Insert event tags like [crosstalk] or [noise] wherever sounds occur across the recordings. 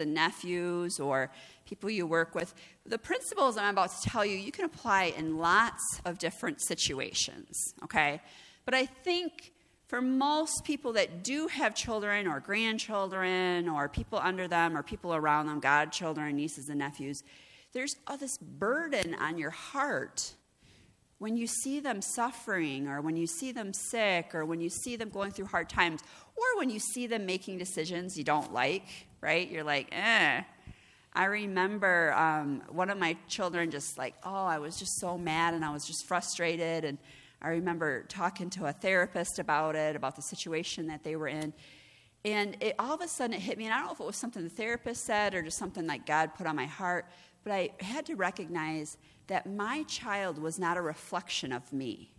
and nephews or people you work with. The principles I'm about to tell you, you can apply in lots of different situations, okay? But I think for most people that do have children or grandchildren or people under them or people around them, godchildren, nieces and nephews, there's all this burden on your heart when you see them suffering or when you see them sick or when you see them going through hard times or when you see them making decisions you don't like, right? You're like, eh. I remember um, one of my children just like, oh, I was just so mad and I was just frustrated. And I remember talking to a therapist about it, about the situation that they were in. And it, all of a sudden it hit me, and I don't know if it was something the therapist said or just something like God put on my heart, but I had to recognize that my child was not a reflection of me.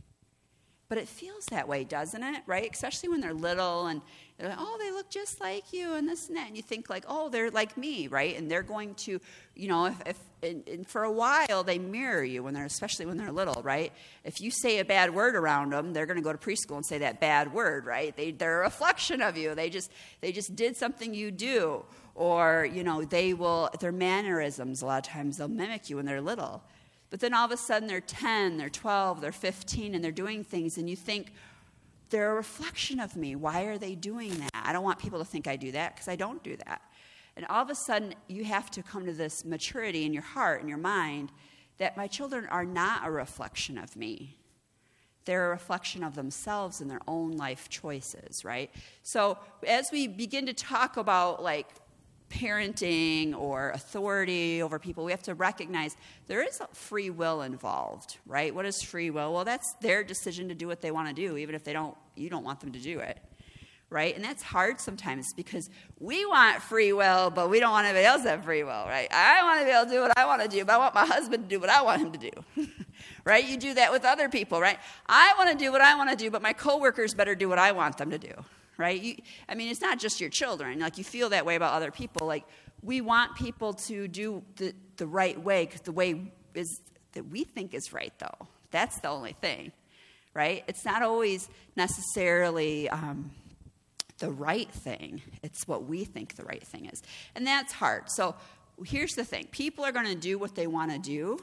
But it feels that way, doesn't it? Right? Especially when they're little and they're like, oh, they look just like you and this and that. And you think, like, oh, they're like me, right? And they're going to, you know, if, if and, and for a while they mirror you when they're, especially when they're little, right? If you say a bad word around them, they're going to go to preschool and say that bad word, right? They, they're a reflection of you. They just, they just did something you do. Or, you know, they will, their mannerisms, a lot of times they'll mimic you when they're little. But then all of a sudden they're 10, they're 12, they're 15, and they're doing things, and you think, they're a reflection of me. Why are they doing that? I don't want people to think I do that because I don't do that. And all of a sudden, you have to come to this maturity in your heart and your mind that my children are not a reflection of me. They're a reflection of themselves and their own life choices, right? So as we begin to talk about like parenting or authority over people, we have to recognize there is free will involved, right? What is free will? Well, that's their decision to do what they want to do, even if they don't, you don't want them to do it, right? And that's hard sometimes because we want free will, but we don't want anybody else to have free will, right? I want to be able to do what I want to do, but I want my husband to do what I want him to do. [laughs] right? You do that with other people, right? I want to do what I want to do, but my coworkers better do what I want them to do right? You, I mean, it's not just your children. Like, you feel that way about other people. Like, we want people to do the, the right way because the way is that we think is right, though. That's the only thing, right? It's not always necessarily um, the right thing, it's what we think the right thing is. And that's hard. So, here's the thing people are going to do what they want to do.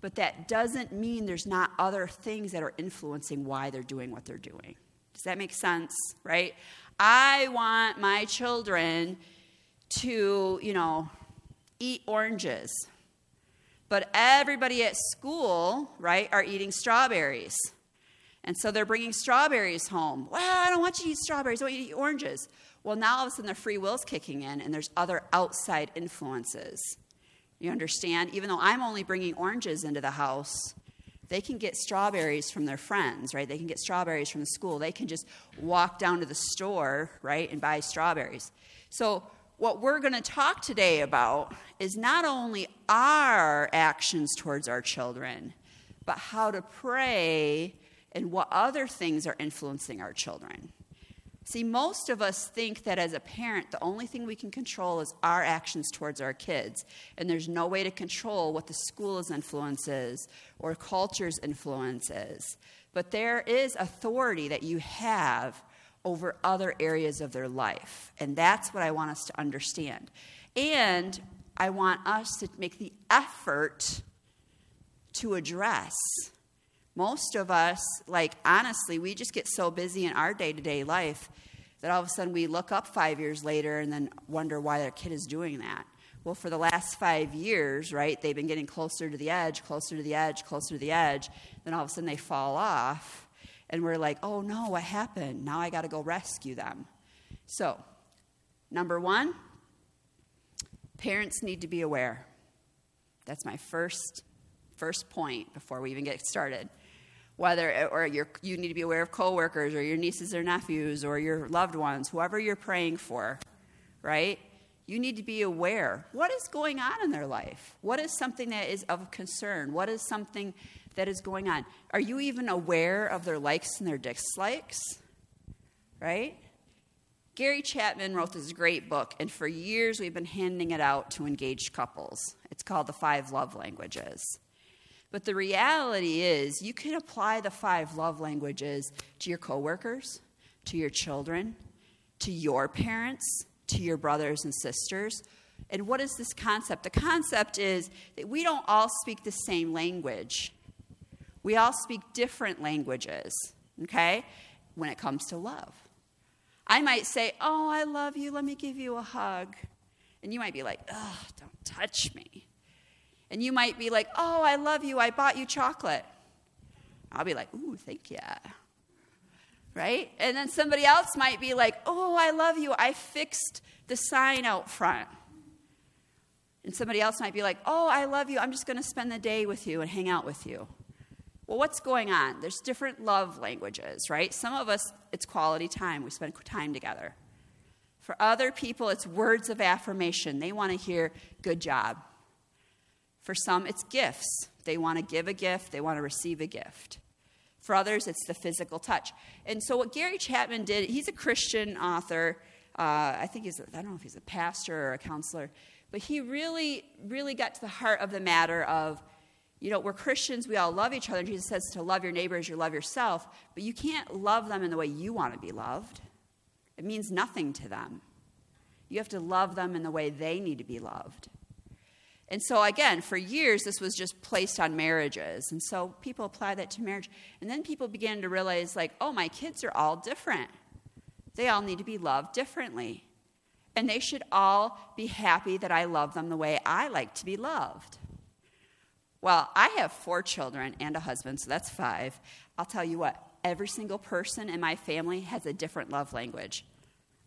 But that doesn't mean there's not other things that are influencing why they're doing what they're doing. Does that make sense? Right? I want my children to, you know, eat oranges. But everybody at school, right, are eating strawberries. And so they're bringing strawberries home. Well, I don't want you to eat strawberries. I want you to eat oranges. Well, now all of a sudden their free will's kicking in, and there's other outside influences. You understand? Even though I'm only bringing oranges into the house, they can get strawberries from their friends, right? They can get strawberries from the school. They can just walk down to the store, right, and buy strawberries. So, what we're going to talk today about is not only our actions towards our children, but how to pray and what other things are influencing our children. See, most of us think that as a parent, the only thing we can control is our actions towards our kids. And there's no way to control what the school's influence is or culture's influence is. But there is authority that you have over other areas of their life. And that's what I want us to understand. And I want us to make the effort to address most of us, like honestly, we just get so busy in our day to day life that all of a sudden we look up five years later and then wonder why their kid is doing that. Well, for the last five years, right, they've been getting closer to the edge, closer to the edge, closer to the edge. Then all of a sudden they fall off, and we're like, oh no, what happened? Now I got to go rescue them. So, number one, parents need to be aware. That's my first first point before we even get started whether or you need to be aware of coworkers or your nieces or nephews or your loved ones, whoever you're praying for, right? You need to be aware. What is going on in their life? What is something that is of concern? What is something that is going on? Are you even aware of their likes and their dislikes? Right? Gary Chapman wrote this great book, and for years we've been handing it out to engaged couples. It's called The Five Love Languages. But the reality is, you can apply the five love languages to your coworkers, to your children, to your parents, to your brothers and sisters, And what is this concept? The concept is that we don't all speak the same language. We all speak different languages, okay, when it comes to love. I might say, Oh, I love you. Let me give you a hug. And you might be like, Oh, don't touch me. And you might be like, Oh, I love you. I bought you chocolate. I'll be like, Ooh, thank you. Right? And then somebody else might be like, Oh, I love you. I fixed the sign out front. And somebody else might be like, Oh, I love you. I'm just going to spend the day with you and hang out with you. Well, what's going on? There's different love languages, right? Some of us, it's quality time. We spend time together. For other people, it's words of affirmation. They want to hear, good job. For some, it's gifts. They want to give a gift, they want to receive a gift. For others, it's the physical touch. And so, what Gary Chapman did, he's a Christian author. Uh, I think he's, I don't know if he's a pastor or a counselor, but he really, really got to the heart of the matter of you know, we're Christians, we all love each other. Jesus says to love your neighbor as you love yourself, but you can't love them in the way you want to be loved. It means nothing to them. You have to love them in the way they need to be loved. And so, again, for years, this was just placed on marriages. And so people apply that to marriage. And then people began to realize, like, oh, my kids are all different. They all need to be loved differently. And they should all be happy that I love them the way I like to be loved. Well, I have four children and a husband, so that's five. I'll tell you what, every single person in my family has a different love language.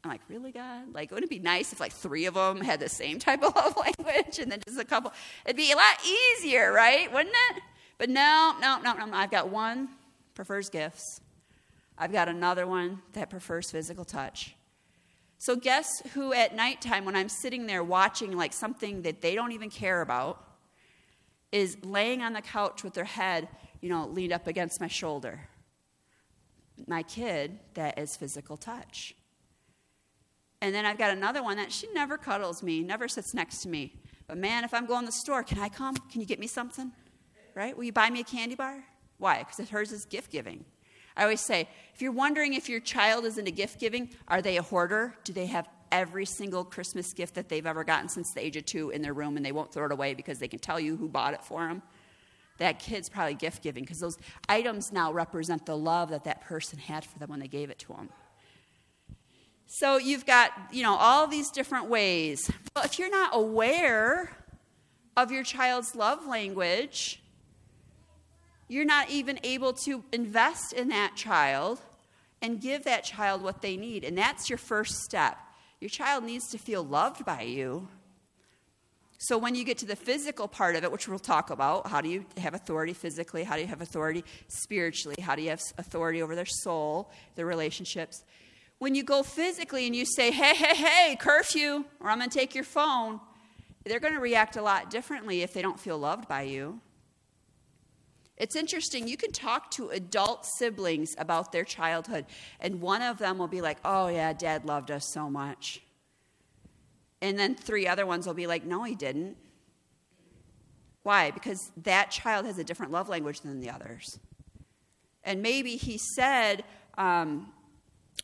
I'm like, really, God? Like, wouldn't it be nice if like three of them had the same type of [laughs] love language and then just a couple? It'd be a lot easier, right? Wouldn't it? But no, no, no, no. I've got one prefers gifts. I've got another one that prefers physical touch. So guess who at nighttime when I'm sitting there watching like something that they don't even care about is laying on the couch with their head, you know, leaned up against my shoulder. My kid, that is physical touch. And then I've got another one that she never cuddles me, never sits next to me. But man, if I'm going to the store, can I come? Can you get me something? Right? Will you buy me a candy bar? Why? Because hers is gift giving. I always say, if you're wondering if your child is into gift giving, are they a hoarder? Do they have every single Christmas gift that they've ever gotten since the age of two in their room and they won't throw it away because they can tell you who bought it for them. That kid's probably gift giving because those items now represent the love that that person had for them when they gave it to them. So you've got, you know, all these different ways. But if you're not aware of your child's love language, you're not even able to invest in that child and give that child what they need. And that's your first step. Your child needs to feel loved by you. So, when you get to the physical part of it, which we'll talk about, how do you have authority physically? How do you have authority spiritually? How do you have authority over their soul, their relationships? When you go physically and you say, hey, hey, hey, curfew, or I'm going to take your phone, they're going to react a lot differently if they don't feel loved by you. It's interesting. You can talk to adult siblings about their childhood, and one of them will be like, Oh, yeah, dad loved us so much. And then three other ones will be like, No, he didn't. Why? Because that child has a different love language than the others. And maybe he said, um,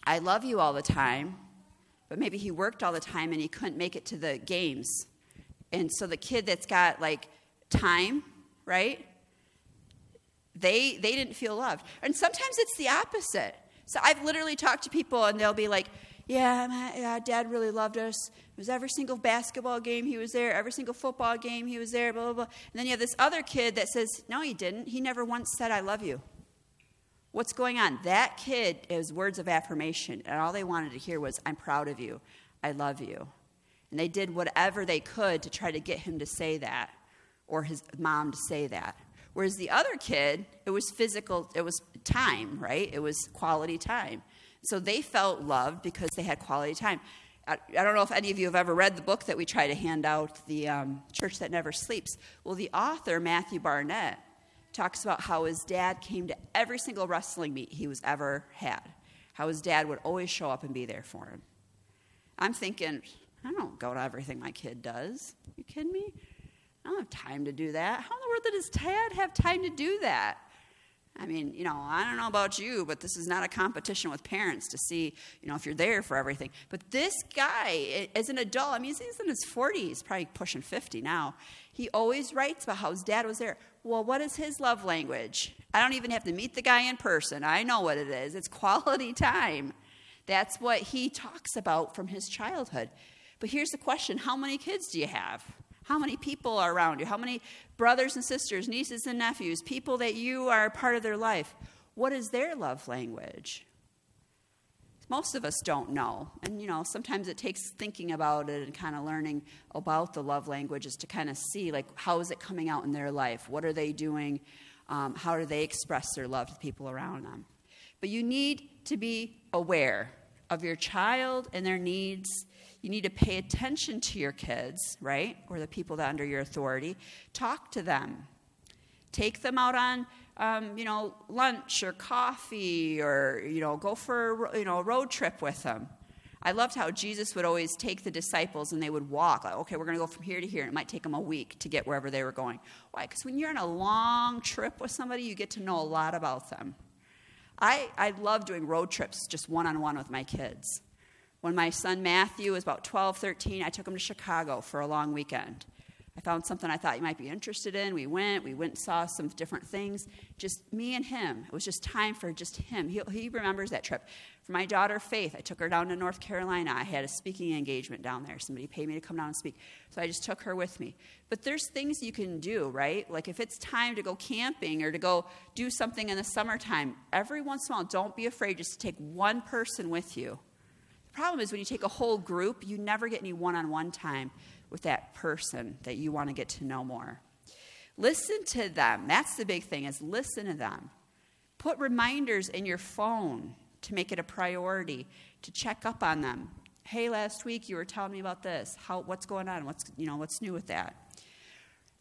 I love you all the time, but maybe he worked all the time and he couldn't make it to the games. And so the kid that's got like time, right? They, they didn't feel loved. And sometimes it's the opposite. So I've literally talked to people and they'll be like, yeah, my yeah, dad really loved us. It was every single basketball game he was there, every single football game he was there, blah, blah, blah. And then you have this other kid that says, no, he didn't. He never once said, I love you. What's going on? That kid is words of affirmation, and all they wanted to hear was, I'm proud of you. I love you. And they did whatever they could to try to get him to say that or his mom to say that. Whereas the other kid, it was physical, it was time, right? It was quality time. So they felt loved because they had quality time. I, I don't know if any of you have ever read the book that we try to hand out, The um, Church That Never Sleeps. Well, the author, Matthew Barnett, talks about how his dad came to every single wrestling meet he was ever had, how his dad would always show up and be there for him. I'm thinking, I don't go to everything my kid does. You kidding me? I don't have time to do that. How in the world did his dad have time to do that? I mean, you know, I don't know about you, but this is not a competition with parents to see, you know, if you're there for everything. But this guy, as an adult, I mean, he's in his 40s, probably pushing 50 now. He always writes about how his dad was there. Well, what is his love language? I don't even have to meet the guy in person. I know what it is. It's quality [laughs] time. That's what he talks about from his childhood. But here's the question How many kids do you have? How many people are around you? How many brothers and sisters, nieces and nephews, people that you are part of their life? What is their love language? Most of us don't know. And, you know, sometimes it takes thinking about it and kind of learning about the love languages to kind of see, like, how is it coming out in their life? What are they doing? Um, how do they express their love to people around them? But you need to be aware of your child and their needs you need to pay attention to your kids, right? Or the people that under your authority. Talk to them. Take them out on, um, you know, lunch or coffee, or you know, go for you know a road trip with them. I loved how Jesus would always take the disciples and they would walk. Like, okay, we're going to go from here to here. And it might take them a week to get wherever they were going. Why? Because when you're on a long trip with somebody, you get to know a lot about them. I, I love doing road trips just one on one with my kids. When my son Matthew was about 12, 13, I took him to Chicago for a long weekend. I found something I thought you might be interested in. We went, we went and saw some different things. Just me and him. It was just time for just him. He, he remembers that trip. For my daughter Faith, I took her down to North Carolina. I had a speaking engagement down there. Somebody paid me to come down and speak. So I just took her with me. But there's things you can do, right? Like if it's time to go camping or to go do something in the summertime, every once in a while, don't be afraid just to take one person with you the problem is when you take a whole group, you never get any one on one time with that person that you want to get to know more. Listen to them. That's the big thing is listen to them. Put reminders in your phone to make it a priority to check up on them. Hey, last week you were telling me about this. How what's going on? What's you know, what's new with that?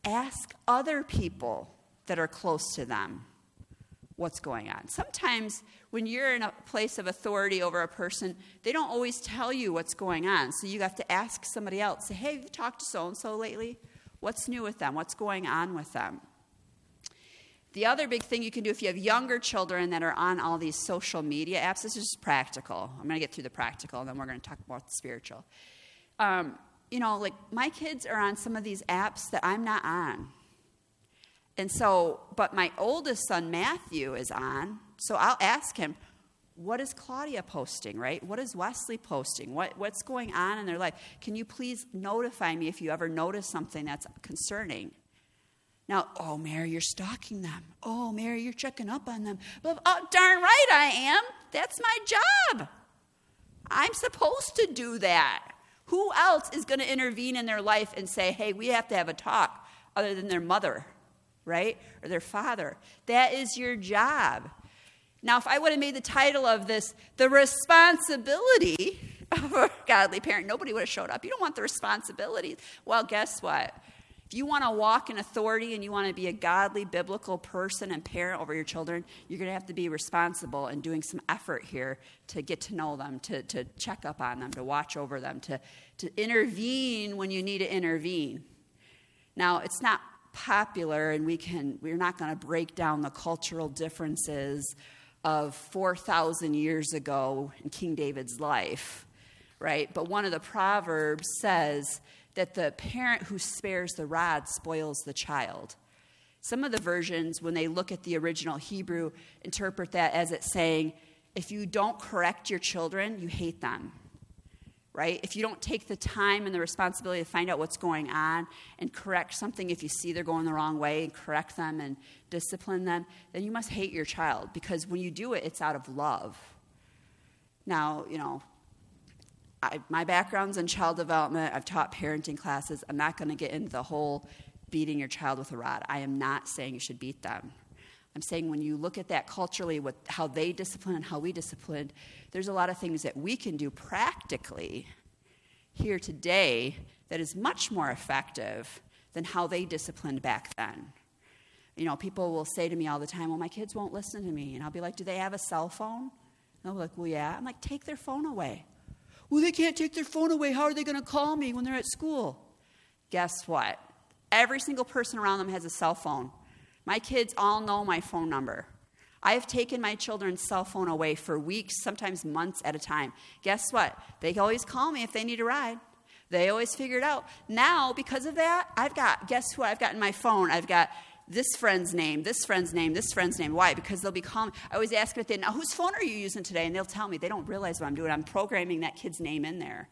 Ask other people that are close to them what's going on. Sometimes when you're in a place of authority over a person, they don't always tell you what's going on. So you have to ask somebody else, say, hey, have you talked to so and so lately? What's new with them? What's going on with them? The other big thing you can do if you have younger children that are on all these social media apps, this is just practical. I'm going to get through the practical and then we're going to talk about the spiritual. Um, you know, like my kids are on some of these apps that I'm not on. And so, but my oldest son, Matthew, is on. So I'll ask him, what is Claudia posting, right? What is Wesley posting? What, what's going on in their life? Can you please notify me if you ever notice something that's concerning? Now, oh, Mary, you're stalking them. Oh, Mary, you're checking up on them. But, oh, darn right I am. That's my job. I'm supposed to do that. Who else is going to intervene in their life and say, hey, we have to have a talk other than their mother? Right? Or their father. That is your job. Now, if I would have made the title of this, The Responsibility [laughs] of a Godly Parent, nobody would have showed up. You don't want the responsibilities. Well, guess what? If you want to walk in authority and you want to be a godly, biblical person and parent over your children, you're going to have to be responsible and doing some effort here to get to know them, to, to check up on them, to watch over them, to, to intervene when you need to intervene. Now, it's not popular and we can we're not going to break down the cultural differences of 4000 years ago in King David's life right? But one of the proverbs says that the parent who spares the rod spoils the child. Some of the versions when they look at the original Hebrew interpret that as it saying if you don't correct your children you hate them right? If you don't take the time and the responsibility to find out what's going on and correct something if you see they're going the wrong way and correct them and discipline them, then you must hate your child because when you do it, it's out of love. Now, you know, I, my background's in child development. I've taught parenting classes. I'm not going to get into the whole beating your child with a rod. I am not saying you should beat them. I'm saying when you look at that culturally, with how they discipline and how we discipline, there's a lot of things that we can do practically here today that is much more effective than how they disciplined back then. You know, people will say to me all the time, Well, my kids won't listen to me. And I'll be like, Do they have a cell phone? And they'll be like, Well, yeah. I'm like, Take their phone away. Well, they can't take their phone away. How are they going to call me when they're at school? Guess what? Every single person around them has a cell phone. My kids all know my phone number. I have taken my children's cell phone away for weeks, sometimes months at a time. Guess what? They always call me if they need a ride. They always figure it out. Now, because of that, I've got, guess who I've got in my phone? I've got this friend's name, this friend's name, this friend's name. Why? Because they'll be calling. I always ask them, now whose phone are you using today? And they'll tell me. They don't realize what I'm doing. I'm programming that kid's name in there.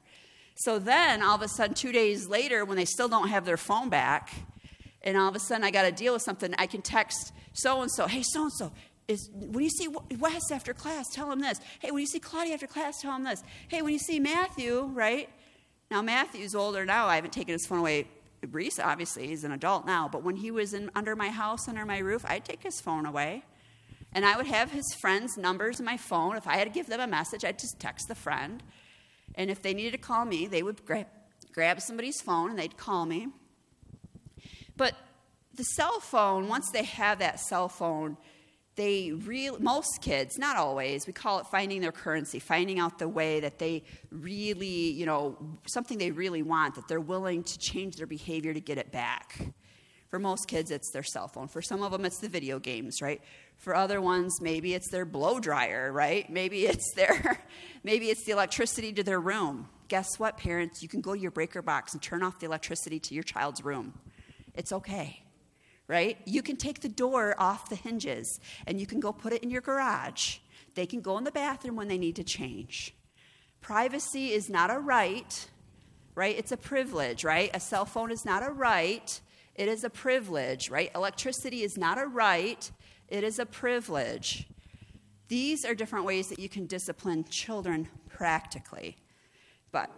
So then, all of a sudden, two days later, when they still don't have their phone back, and all of a sudden I got to deal with something, I can text so and so, hey, so and so, when you see Wes after class, tell him this. Hey, when you see Claudia after class, tell him this. Hey, when you see Matthew, right? Now Matthew's older now. I haven't taken his phone away Reese, obviously, he's an adult now, but when he was in, under my house, under my roof, I'd take his phone away. And I would have his friends' numbers in my phone. If I had to give them a message, I'd just text the friend. And if they needed to call me, they would grab, grab somebody's phone and they'd call me. But the cell phone, once they have that cell phone, they really, most kids, not always, we call it finding their currency, finding out the way that they really, you know, something they really want, that they're willing to change their behavior to get it back. For most kids, it's their cell phone. For some of them, it's the video games, right? For other ones, maybe it's their blow dryer, right? Maybe it's their, [laughs] maybe it's the electricity to their room. Guess what, parents? You can go to your breaker box and turn off the electricity to your child's room. It's okay right? You can take the door off the hinges and you can go put it in your garage. They can go in the bathroom when they need to change. Privacy is not a right, right? It's a privilege, right? A cell phone is not a right, it is a privilege, right? Electricity is not a right, it is a privilege. These are different ways that you can discipline children practically. But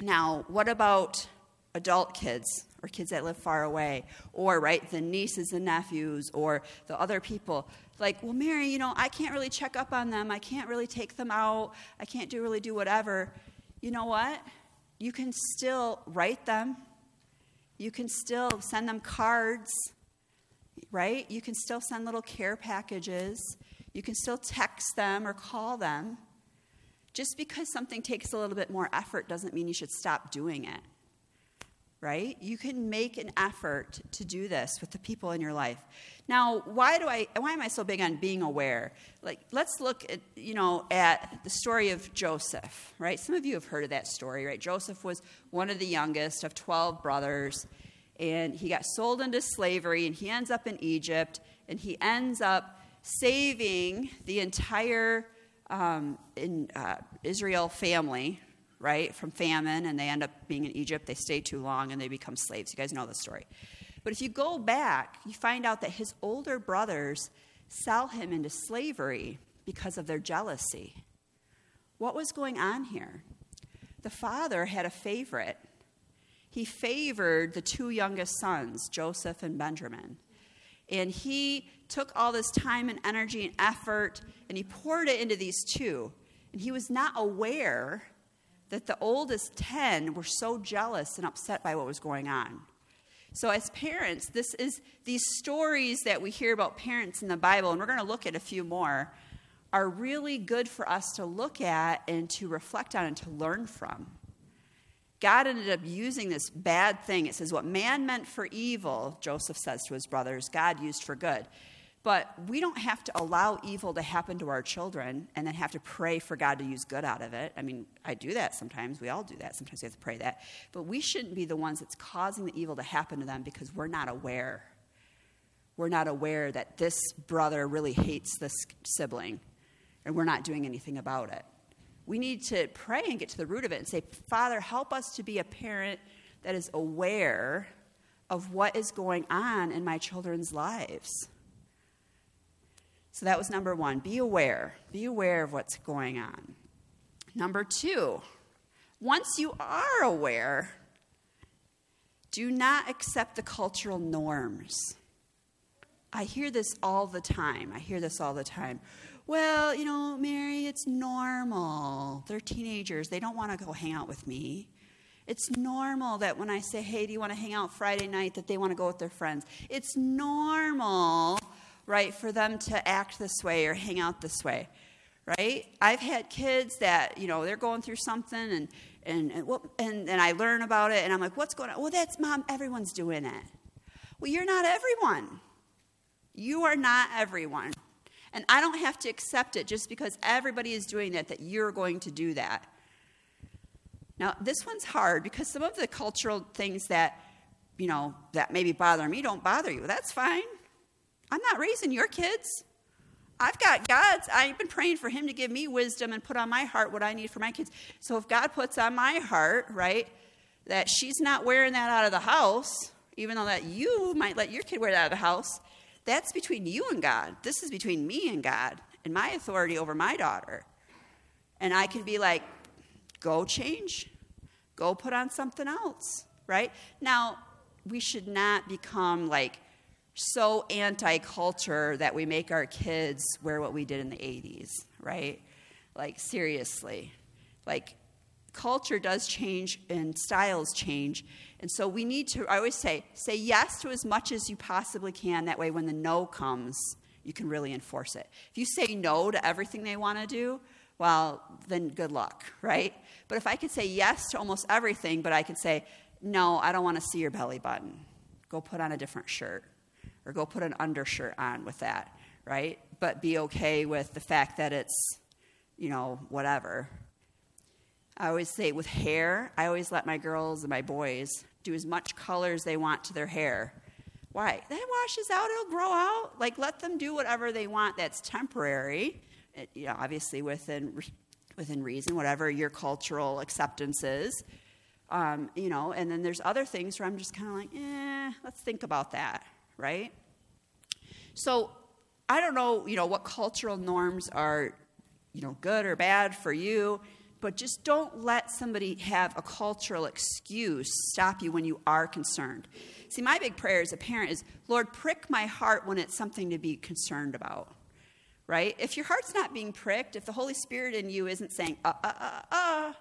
now, what about adult kids? Or kids that live far away, or, right, the nieces and nephews, or the other people. Like, well, Mary, you know, I can't really check up on them. I can't really take them out. I can't do really do whatever. You know what? You can still write them. You can still send them cards, right? You can still send little care packages. You can still text them or call them. Just because something takes a little bit more effort doesn't mean you should stop doing it right? You can make an effort to do this with the people in your life. Now, why do I why am I so big on being aware? Like let's look at, you know, at the story of Joseph, right? Some of you have heard of that story, right? Joseph was one of the youngest of 12 brothers and he got sold into slavery and he ends up in Egypt and he ends up saving the entire um, in, uh, Israel family, right, from famine, and they end up being in Egypt. They stay too long and they become slaves. You guys know the story. But if you go back, you find out that his older brothers sell him into slavery because of their jealousy. What was going on here? The father had a favorite. He favored the two youngest sons, Joseph and Benjamin. And he took all this time and energy and effort and he poured it into these two. And he was not aware that the oldest 10 were so jealous and upset by what was going on. So, as parents, this is these stories that we hear about parents in the Bible, and we're going to look at a few more, are really good for us to look at and to reflect on and to learn from. God ended up using this bad thing. It says, What man meant for evil, Joseph says to his brothers, God used for good. But we don't have to allow evil to happen to our children and then have to pray for God to use good out of it. I mean, I do that sometimes. We all do that. Sometimes we have to pray that. But we shouldn't be the ones that's causing the evil to happen to them because we're not aware. We're not aware that this brother really hates this sibling and we're not doing anything about it. We need to pray and get to the root of it and say, Father, help us to be a parent that is aware of what is going on in my children's lives. So that was number one. Be aware. Be aware of what's going on. Number two, once you are aware, do not accept the cultural norms. I hear this all the time. I hear this all the time. Well, you know, Mary, it's normal. They're teenagers. They don't want to go hang out with me. It's normal that when I say, hey, do you want to hang out Friday night, that they want to go with their friends. It's normal right, for them to act this way or hang out this way, right? I've had kids that, you know, they're going through something and, and, and, and, and I learn about it and I'm like, what's going on? Well, that's mom, everyone's doing it. Well, you're not everyone. You are not everyone. And I don't have to accept it just because everybody is doing that, that you're going to do that. Now, this one's hard because some of the cultural things that, you know, that maybe bother me don't bother you. That's fine. I'm not raising your kids. I've got God's, I've been praying for Him to give me wisdom and put on my heart what I need for my kids. So if God puts on my heart, right, that she's not wearing that out of the house, even though that you might let your kid wear that out of the house, that's between you and God. This is between me and God and my authority over my daughter. And I can be like, go change, go put on something else, right? Now, we should not become like so anti culture that we make our kids wear what we did in the 80s, right? Like, seriously. Like, culture does change and styles change. And so we need to, I always say, say yes to as much as you possibly can. That way, when the no comes, you can really enforce it. If you say no to everything they want to do, well, then good luck, right? But if I could say yes to almost everything, but I could say, no, I don't want to see your belly button, go put on a different shirt or go put an undershirt on with that, right? But be okay with the fact that it's, you know, whatever. I always say with hair, I always let my girls and my boys do as much color as they want to their hair. Why? That washes out, it'll grow out. Like, let them do whatever they want that's temporary, it, you know, obviously within, within reason, whatever your cultural acceptance is. Um, you know, and then there's other things where I'm just kind of like, eh, let's think about that right? So I don't know, you know, what cultural norms are, you know, good or bad for you, but just don't let somebody have a cultural excuse stop you when you are concerned. See, my big prayer as a parent is, Lord, prick my heart when it's something to be concerned about. Right? If your heart's not being pricked, if the Holy Spirit in you isn't saying, uh, uh, uh, uh,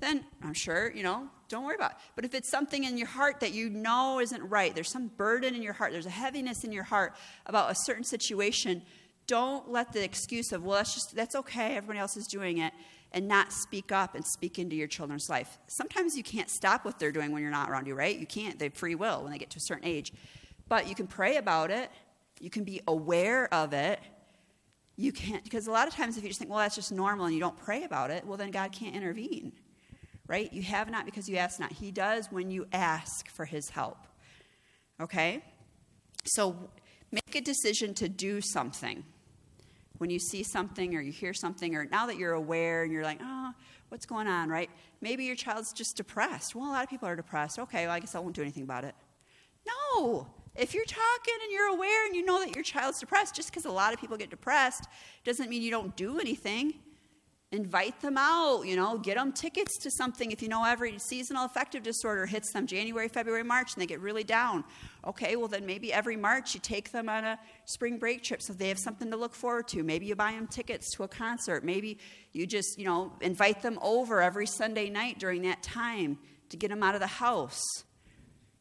then I'm sure, you know, don't worry about it. But if it's something in your heart that you know isn't right, there's some burden in your heart, there's a heaviness in your heart about a certain situation, don't let the excuse of, well, that's just, that's okay, everybody else is doing it, and not speak up and speak into your children's life. Sometimes you can't stop what they're doing when you're not around you, right? You can't. They have free will when they get to a certain age. But you can pray about it, you can be aware of it. You can't, because a lot of times if you just think, well, that's just normal and you don't pray about it, well, then God can't intervene right? You have not because you ask not. He does when you ask for his help. Okay? So make a decision to do something. When you see something or you hear something, or now that you're aware and you're like, oh, what's going on, right? Maybe your child's just depressed. Well, a lot of people are depressed. Okay, well, I guess I won't do anything about it. No! If you're talking and you're aware and you know that your child's depressed, just because a lot of people get depressed doesn't mean you don't do anything invite them out, you know, get them tickets to something. If you know every seasonal affective disorder hits them January, February, March, and they get really down. Okay, well, then maybe every March you take them on a spring break trip so they have something to look forward to. Maybe you buy them tickets to a concert. Maybe you just, you know, invite them over every Sunday night during that time to get them out of the house.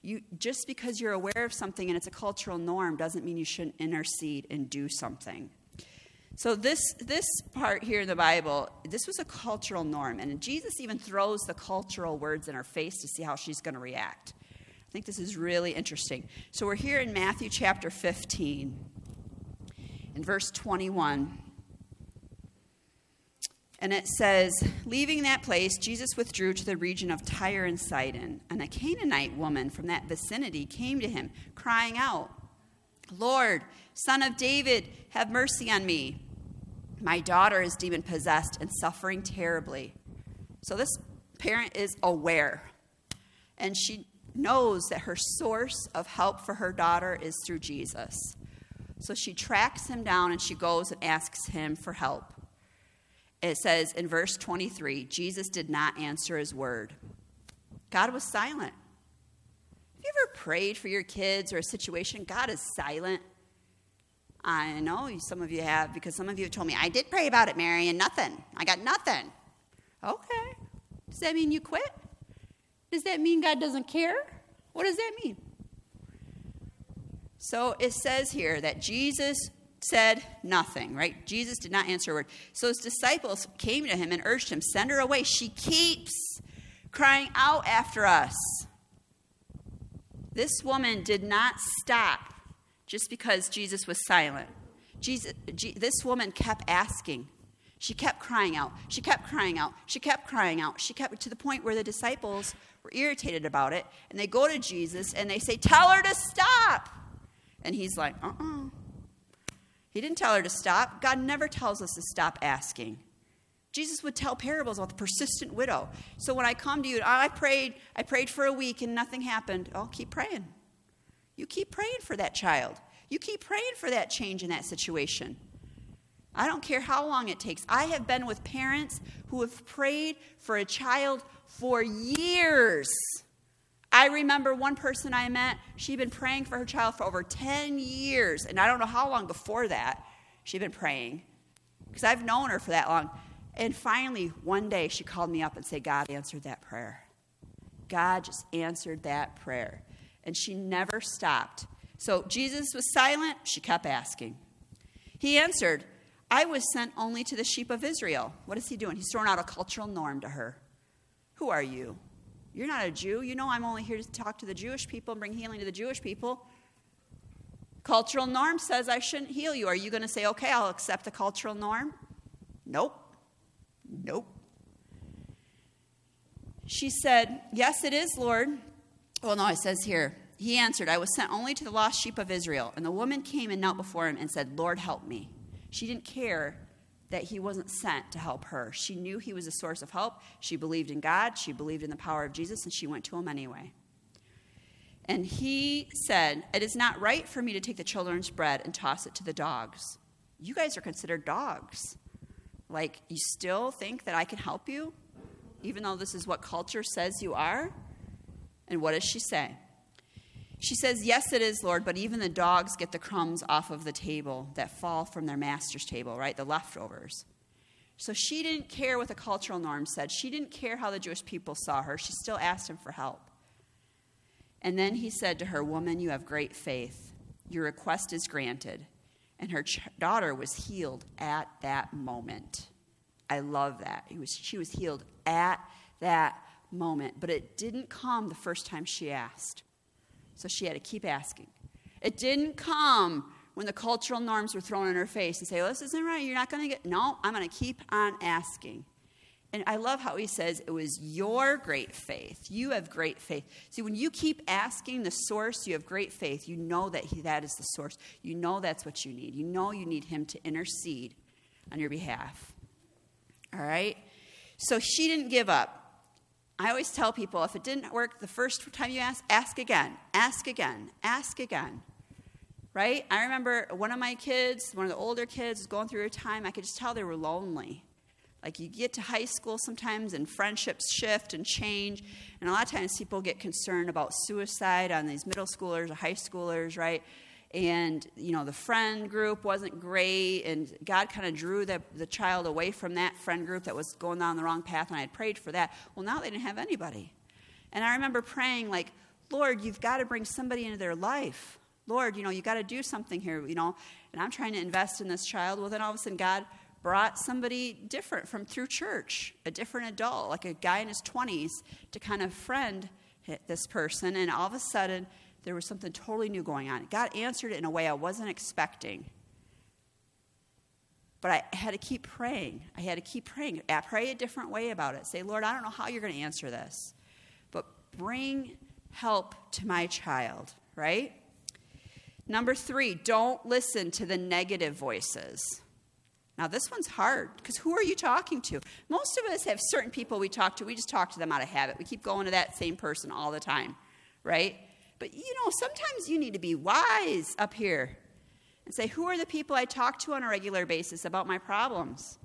You, just because you're aware of something and it's a cultural norm doesn't mean you shouldn't intercede and do something. So this this part here in the Bible, this was a cultural norm, and Jesus even throws the cultural words in her face to see how she's going to react. I think this is really interesting. So we're here in Matthew chapter 15, in verse 21. And it says, Leaving that place, Jesus withdrew to the region of Tyre and Sidon. And a Canaanite woman from that vicinity came to him, crying out, Lord, son of David, have mercy on me. My daughter is demon possessed and suffering terribly. So this parent is aware, and she knows that her source of help for her daughter is through Jesus. So she tracks him down and she goes and asks him for help. It says in verse 23 Jesus did not answer his word. God was silent. Have you ever prayed for your kids or a situation? God is silent. I know some of you have because some of you have told me, I did pray about it, Mary, and nothing. I got nothing. Okay. Does that mean you quit? Does that mean God doesn't care? What does that mean? So it says here that Jesus said nothing, right? Jesus did not answer a word. So his disciples came to him and urged him, Send her away. She keeps crying out after us. This woman did not stop just because Jesus was silent. Jesus, this woman kept asking. She kept crying out. She kept crying out. She kept crying out. She kept to the point where the disciples were irritated about it. And they go to Jesus and they say, Tell her to stop. And he's like, Uh uh-uh. uh He didn't tell her to stop. God never tells us to stop asking. Jesus would tell parables about the persistent widow. So when I come to you, I prayed, I prayed for a week and nothing happened. I'll keep praying. You keep praying for that child. You keep praying for that change in that situation. I don't care how long it takes. I have been with parents who have prayed for a child for years. I remember one person I met, she'd been praying for her child for over 10 years. And I don't know how long before that she'd been praying because I've known her for that long. And finally, one day, she called me up and said, God answered that prayer. God just answered that prayer. And she never stopped. So Jesus was silent. She kept asking. He answered, I was sent only to the sheep of Israel. What is he doing? He's throwing out a cultural norm to her. Who are you? You're not a Jew. You know I'm only here to talk to the Jewish people and bring healing to the Jewish people. Cultural norm says I shouldn't heal you. Are you going to say, okay, I'll accept the cultural norm? Nope. Nope. She said, Yes, it is, Lord. Well, no, it says here, He answered, I was sent only to the lost sheep of Israel. And the woman came and knelt before him and said, Lord, help me. She didn't care that he wasn't sent to help her. She knew he was a source of help. She believed in God, she believed in the power of Jesus, and she went to him anyway. And he said, It is not right for me to take the children's bread and toss it to the dogs. You guys are considered dogs. Like, you still think that I can help you, even though this is what culture says you are? And what does she say? She says, Yes, it is, Lord, but even the dogs get the crumbs off of the table that fall from their master's table, right? The leftovers. So she didn't care what the cultural norm said. She didn't care how the Jewish people saw her. She still asked him for help. And then he said to her, Woman, you have great faith. Your request is granted and her ch- daughter was healed at that moment. I love that. Was, she was healed at that moment, but it didn't come the first time she asked. So she had to keep asking. It didn't come when the cultural norms were thrown in her face and say, well, this isn't right. You're not going to get. No, I'm going to keep on asking. And I love how he says it was your great faith. You have great faith. See, when you keep asking the source, you have great faith. You know that he, that is the source. You know that's what you need. You know you need him to intercede on your behalf. All right? So she didn't give up. I always tell people if it didn't work the first time you ask, ask again, ask again, ask again. Right? I remember one of my kids, one of the older kids, was going through a time I could just tell they were lonely. Like you get to high school sometimes and friendships shift and change. And a lot of times people get concerned about suicide on these middle schoolers or high schoolers, right? And, you know, the friend group wasn't great. And God kind of drew the, the child away from that friend group that was going down the wrong path. And I had prayed for that. Well, now they didn't have anybody. And I remember praying, like, Lord, you've got to bring somebody into their life. Lord, you know, you got to do something here, you know. And I'm trying to invest in this child. Well, then all of a sudden, God brought somebody different from through church, a different adult, like a guy in his 20s, to kind of friend this person. And all of a sudden, there was something totally new going on. God answered it in a way I wasn't expecting. But I had to keep praying. I had to keep praying. I pray a different way about it. Say, Lord, I don't know how you're going to answer this, but bring help to my child, right? Number three, don't listen to the negative voices. Now, this one's hard because who are you talking to? Most of us have certain people we talk to, we just talk to them out of habit. We keep going to that same person all the time, right? But you know, sometimes you need to be wise up here and say, who are the people I talk to on a regular basis about my problems?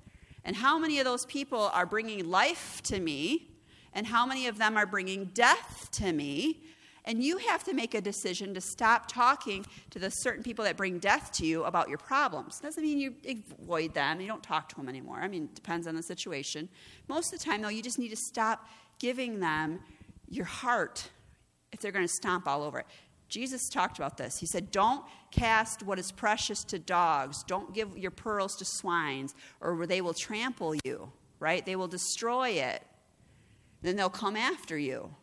And how many of those people are bringing life to me? And how many of them are bringing death to me? And you have to make a decision to stop talking to the certain people that bring death to you about your problems. Doesn't mean you avoid them, you don't talk to them anymore. I mean, it depends on the situation. Most of the time, though, you just need to stop giving them your heart if they're going to stomp all over it. Jesus talked about this. He said, Don't cast what is precious to dogs. Don't give your pearls to swines, or they will trample you, right? They will destroy it. Then they'll come after you.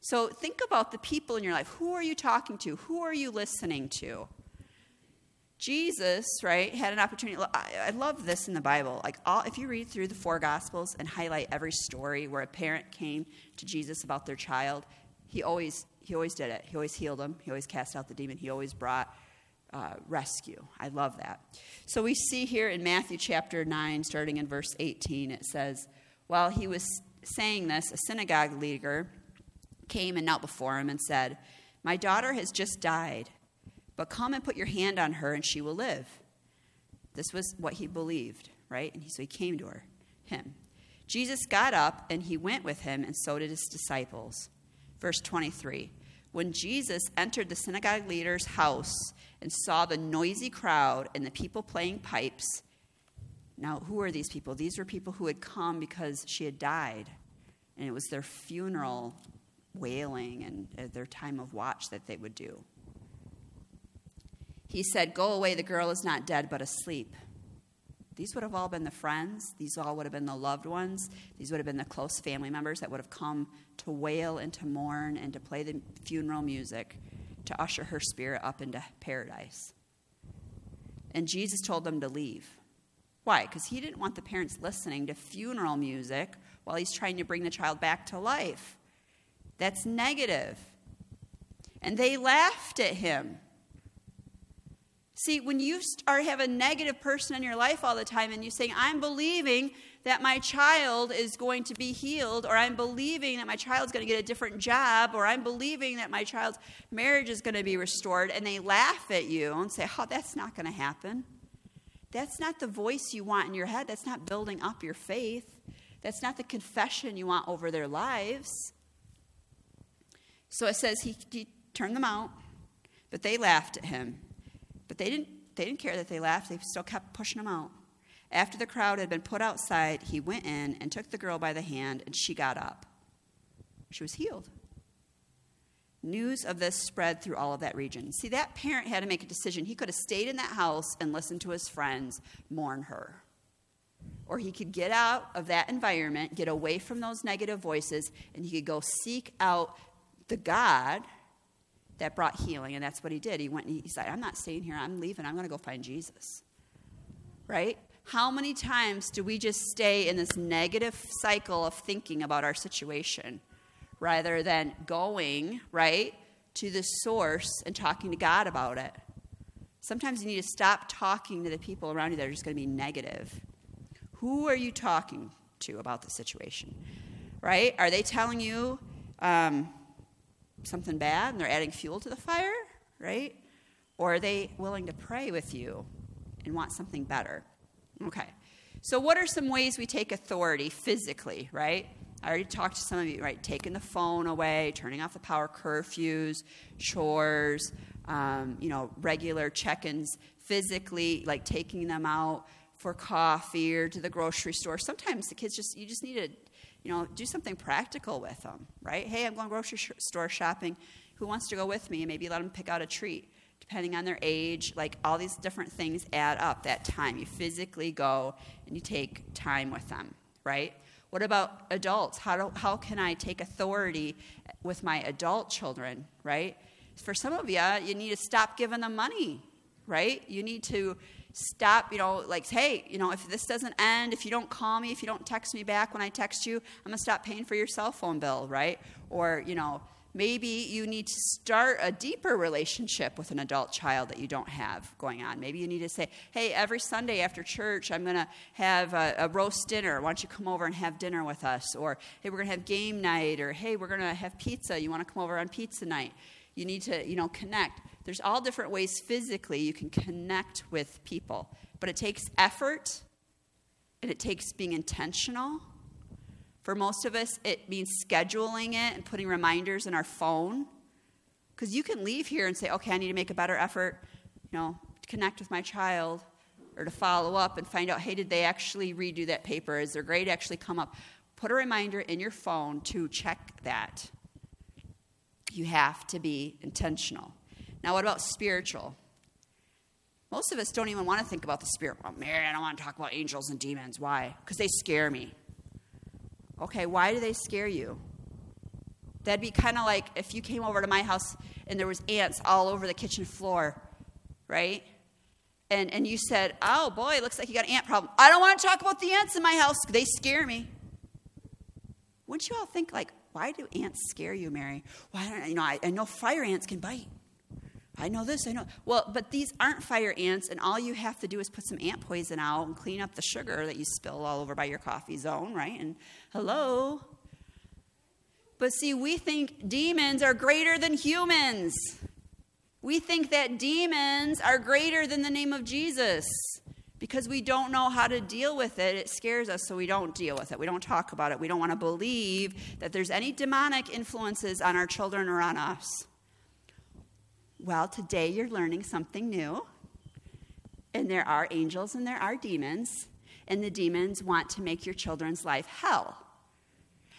So think about the people in your life. Who are you talking to? Who are you listening to? Jesus, right, had an opportunity. I, love this in the Bible. Like, all, if you read through the four Gospels and highlight every story where a parent came to Jesus about their child, he always he always did it. He always healed them. He always cast out the demon. He always brought uh, rescue. I love that. So we see here in Matthew chapter 9, starting in verse 18, it says, While he was saying this, a synagogue leader came and knelt before him and said, My daughter has just died, but come and put your hand on her and she will live. This was what he believed, right? And so he came to her, him. Jesus got up and he went with him, and so did his disciples. Verse 23 When Jesus entered the synagogue leader's house and saw the noisy crowd and the people playing pipes, now, who are these people? These were people who had come because she had died, and it was their funeral wailing and uh, their time of watch that they would do. He said, Go away, the girl is not dead, but asleep. These would have all been the friends. These all would have been the loved ones. These would have been the close family members that would have come to wail and to mourn and to play the funeral music to usher her spirit up into paradise. And Jesus told them to leave. Why? Because he didn't want the parents listening to funeral music while he's trying to bring the child back to life. That's negative. And they laughed at him. See, when you are, have a negative person in your life all the time and you're saying, I'm believing that my child is going to be healed, or I'm believing that my child's going to get a different job, or I'm believing that my child's marriage is going to be restored, and they laugh at you and say, Oh, that's not going to happen. That's not the voice you want in your head. That's not building up your faith. That's not the confession you want over their lives. So it says he, he turned them out, but they laughed at him. But they didn't, they didn't care that they laughed, they still kept pushing him out. After the crowd had been put outside, he went in and took the girl by the hand, and she got up. She was healed. News of this spread through all of that region. See, that parent had to make a decision. He could have stayed in that house and listened to his friends mourn her. Or he could get out of that environment, get away from those negative voices, and he could go seek out the God that brought healing. And that's what he did. He went and he said, I'm not staying here. I'm leaving. I'm going to go find Jesus. Right? How many times do we just stay in this negative cycle of thinking about our situation rather than going, right, to the source and talking to God about it? Sometimes you need to stop talking to the people around you that are just going to be negative. Who are you talking to about the situation? Right? Are they telling you, um, something bad and they're adding fuel to the fire, right? Or are they willing to pray with you and want something better? Okay. So, what are some ways we take authority physically, right? I already talked to some of you, right? Taking the phone away, turning off the power curfews, chores, um, you know, regular check ins physically, like taking them out for coffee or to the grocery store. Sometimes the kids just, you just need to you know, do something practical with them, right? Hey, I'm going grocery sh- store shopping. Who wants to go with me? And maybe let them pick out a treat, depending on their age. Like all these different things add up that time. You physically go and you take time with them, right? What about adults? How, do, how can I take authority with my adult children, right? For some of you, you need to stop giving them money, right? You need to stop, you know, like, hey, you know, if this doesn't end, if you don't call me, if you don't text me back when I text you, I'm going to stop paying for your cell phone bill, right? Or, you know, maybe you need to start a deeper relationship with an adult child that you don't have going on. Maybe you need to say, hey, every Sunday after church, I'm going to have a, a, roast dinner. Why don't you come over and have dinner with us? Or, hey, we're going to have game night. Or, hey, we're going to have pizza. You want to come over on pizza night? You need to, you know, connect. There's all different ways physically you can connect with people, but it takes effort and it takes being intentional. For most of us, it means scheduling it and putting reminders in our phone. Because you can leave here and say, okay, I need to make a better effort, you know, to connect with my child or to follow up and find out, hey, did they actually redo that paper? Is their grade actually come up? Put a reminder in your phone to check that. You have to be intentional. Now, what about spiritual? Most of us don't even want to think about the spirit. Oh, well, Mary, I don't want to talk about angels and demons. Why? Because they scare me. Okay, why do they scare you? That'd be kind of like if you came over to my house and there was ants all over the kitchen floor, right? and, and you said, Oh boy, it looks like you got an ant problem. I don't want to talk about the ants in my house. They scare me. Wouldn't you all think, like, why do ants scare you, Mary? Why don't you know, I, I know fire ants can bite. I know this, I know. Well, but these aren't fire ants, and all you have to do is put some ant poison out and clean up the sugar that you spill all over by your coffee zone, right? And hello. But see, we think demons are greater than humans. We think that demons are greater than the name of Jesus because we don't know how to deal with it. It scares us, so we don't deal with it. We don't talk about it. We don't want to believe that there's any demonic influences on our children or on us. Well, today you're learning something new. And there are angels and there are demons. And the demons want to make your children's life hell.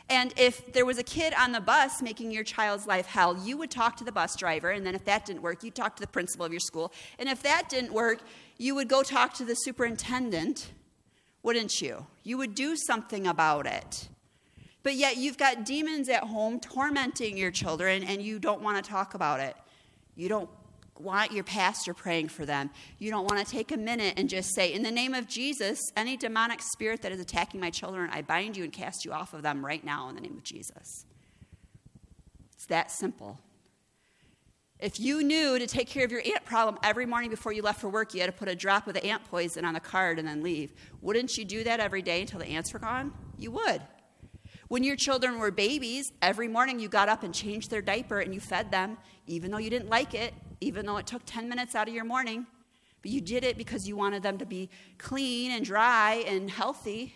And if there was a kid on the bus making your child's life hell, you would talk to the bus driver. And then if that didn't work, you'd talk to the principal of your school. And if that didn't work, you would go talk to the superintendent, wouldn't you? You would do something about it. But yet you've got demons at home tormenting your children and you don't want to talk about it. You don't want your pastor praying for them. You don't want to take a minute and just say, In the name of Jesus, any demonic spirit that is attacking my children, I bind you and cast you off of them right now in the name of Jesus. It's that simple. If you knew to take care of your ant problem every morning before you left for work, you had to put a drop of the ant poison on the card and then leave. Wouldn't you do that every day until the ants were gone? You would. When your children were babies, every morning you got up and changed their diaper and you fed them, even though you didn't like it, even though it took 10 minutes out of your morning. But you did it because you wanted them to be clean and dry and healthy.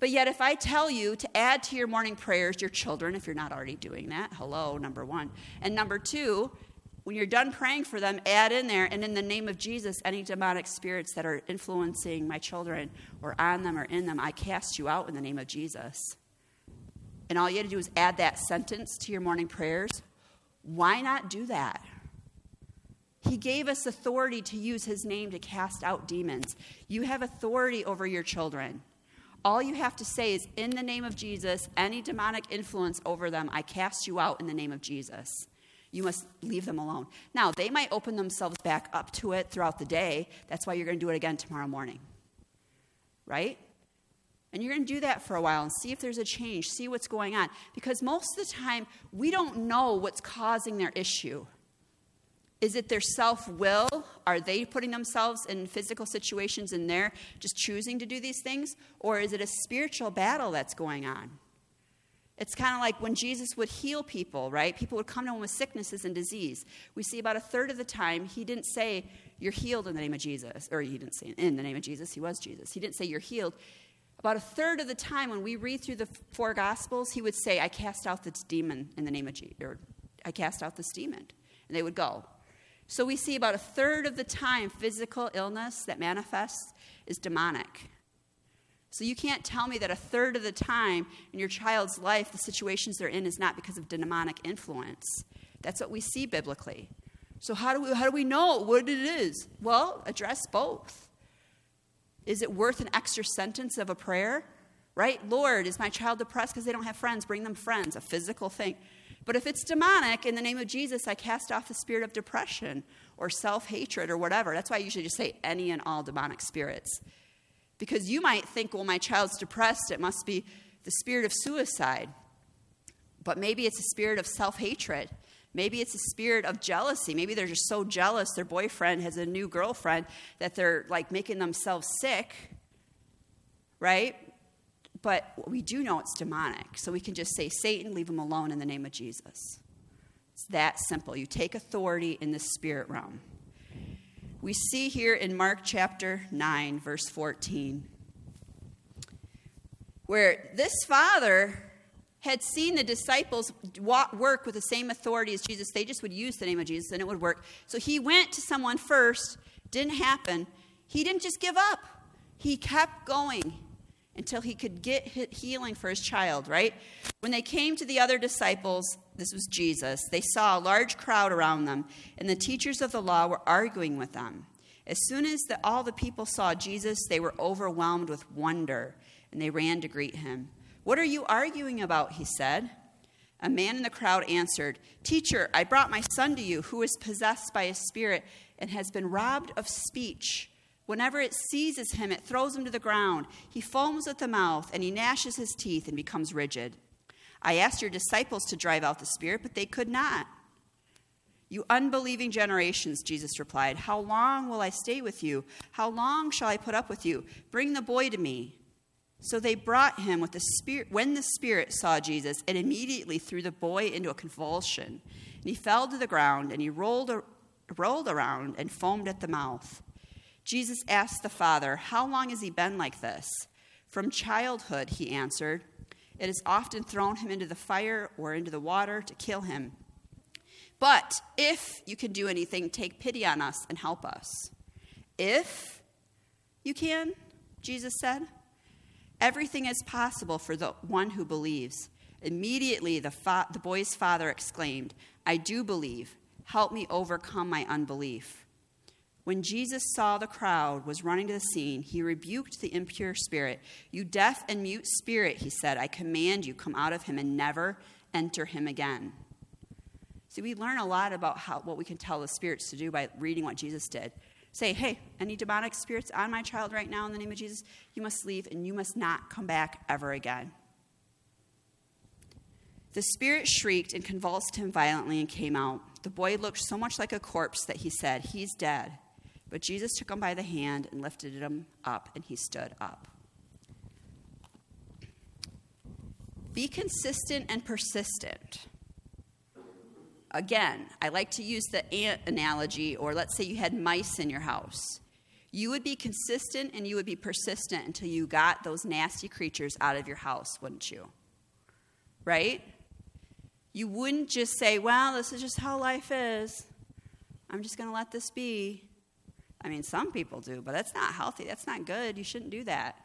But yet, if I tell you to add to your morning prayers your children, if you're not already doing that, hello, number one. And number two, when you're done praying for them, add in there, and in the name of Jesus, any demonic spirits that are influencing my children or on them or in them, I cast you out in the name of Jesus. And all you had to do is add that sentence to your morning prayers. Why not do that? He gave us authority to use his name to cast out demons. You have authority over your children. All you have to say is, in the name of Jesus, any demonic influence over them, I cast you out in the name of Jesus. You must leave them alone. Now, they might open themselves back up to it throughout the day. That's why you're going to do it again tomorrow morning. Right? And you're going to do that for a while and see if there's a change, see what's going on. Because most of the time, we don't know what's causing their issue. Is it their self will? Are they putting themselves in physical situations and they're just choosing to do these things? Or is it a spiritual battle that's going on? It's kind of like when Jesus would heal people, right? People would come to him with sicknesses and disease. We see about a third of the time, he didn't say, You're healed in the name of Jesus. Or he didn't say, In the name of Jesus. He was Jesus. He didn't say, You're healed. About a third of the time, when we read through the four Gospels, he would say, I cast out this demon in the name of Jesus, or I cast out this demon. And they would go. So we see about a third of the time, physical illness that manifests is demonic. So you can't tell me that a third of the time in your child's life, the situations they're in is not because of demonic influence. That's what we see biblically. So how do we, how do we know what it is? Well, address both. Is it worth an extra sentence of a prayer? Right? Lord, is my child depressed because they don't have friends? Bring them friends, a physical thing. But if it's demonic, in the name of Jesus, I cast off the spirit of depression or self hatred or whatever. That's why I usually just say any and all demonic spirits. Because you might think, well, my child's depressed, it must be the spirit of suicide. But maybe it's a spirit of self hatred. Maybe it's a spirit of jealousy. Maybe they're just so jealous their boyfriend has a new girlfriend that they're like making themselves sick, right? But we do know it's demonic. So we can just say, Satan, leave him alone in the name of Jesus. It's that simple. You take authority in the spirit realm. We see here in Mark chapter 9, verse 14, where this father had seen the disciples work with the same authority as Jesus. They just would use the name of Jesus and it would work. So he went to someone first, didn't happen. He didn't just give up, he kept going until he could get healing for his child, right? When they came to the other disciples, this was Jesus, they saw a large crowd around them, and the teachers of the law were arguing with them. As soon as the, all the people saw Jesus, they were overwhelmed with wonder, and they ran to greet him. What are you arguing about? He said. A man in the crowd answered, Teacher, I brought my son to you, who is possessed by a spirit and has been robbed of speech Whenever it seizes him, it throws him to the ground. He foams at the mouth, and he gnashes his teeth and becomes rigid. I asked your disciples to drive out the spirit, but they could not. You unbelieving generations, Jesus replied, How long will I stay with you? How long shall I put up with you? Bring the boy to me. So they brought him with the spirit. When the spirit saw Jesus, it immediately threw the boy into a convulsion. And he fell to the ground, and he rolled, rolled around and foamed at the mouth. Jesus asked the father, How long has he been like this? From childhood, he answered. It has often thrown him into the fire or into the water to kill him. But if you can do anything, take pity on us and help us. If you can, Jesus said, everything is possible for the one who believes. Immediately, the, fa- the boy's father exclaimed, I do believe. Help me overcome my unbelief. When Jesus saw the crowd was running to the scene, he rebuked the impure spirit. You deaf and mute spirit, he said, I command you, come out of him and never enter him again. See, we learn a lot about how, what we can tell the spirits to do by reading what Jesus did. Say, hey, any demonic spirits on my child right now in the name of Jesus, you must leave and you must not come back ever again. The spirit shrieked and convulsed him violently and came out. The boy looked so much like a corpse that he said, He's dead. But Jesus took him by the hand and lifted him up, and he stood up. Be consistent and persistent. Again, I like to use the ant analogy, or let's say you had mice in your house. You would be consistent and you would be persistent until you got those nasty creatures out of your house, wouldn't you? Right? You wouldn't just say, well, this is just how life is. I'm just going to let this be. I mean, some people do, but that's not healthy. That's not good. You shouldn't do that.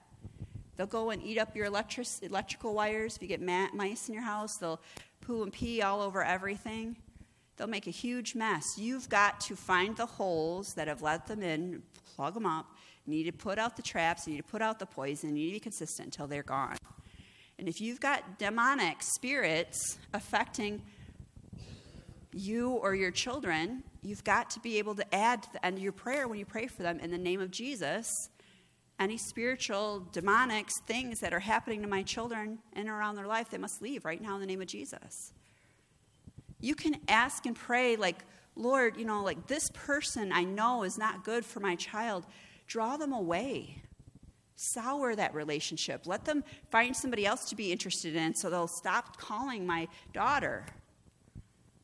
They'll go and eat up your electric, electrical wires. If you get mice in your house, they'll poo and pee all over everything. They'll make a huge mess. You've got to find the holes that have let them in, plug them up. You need to put out the traps. You need to put out the poison. You need to be consistent until they're gone. And if you've got demonic spirits affecting you or your children, you've got to be able to add to the end of your prayer when you pray for them in the name of Jesus any spiritual, demonic things that are happening to my children and around their life, they must leave right now in the name of Jesus. You can ask and pray, like, Lord, you know, like this person I know is not good for my child. Draw them away. Sour that relationship. Let them find somebody else to be interested in so they'll stop calling my daughter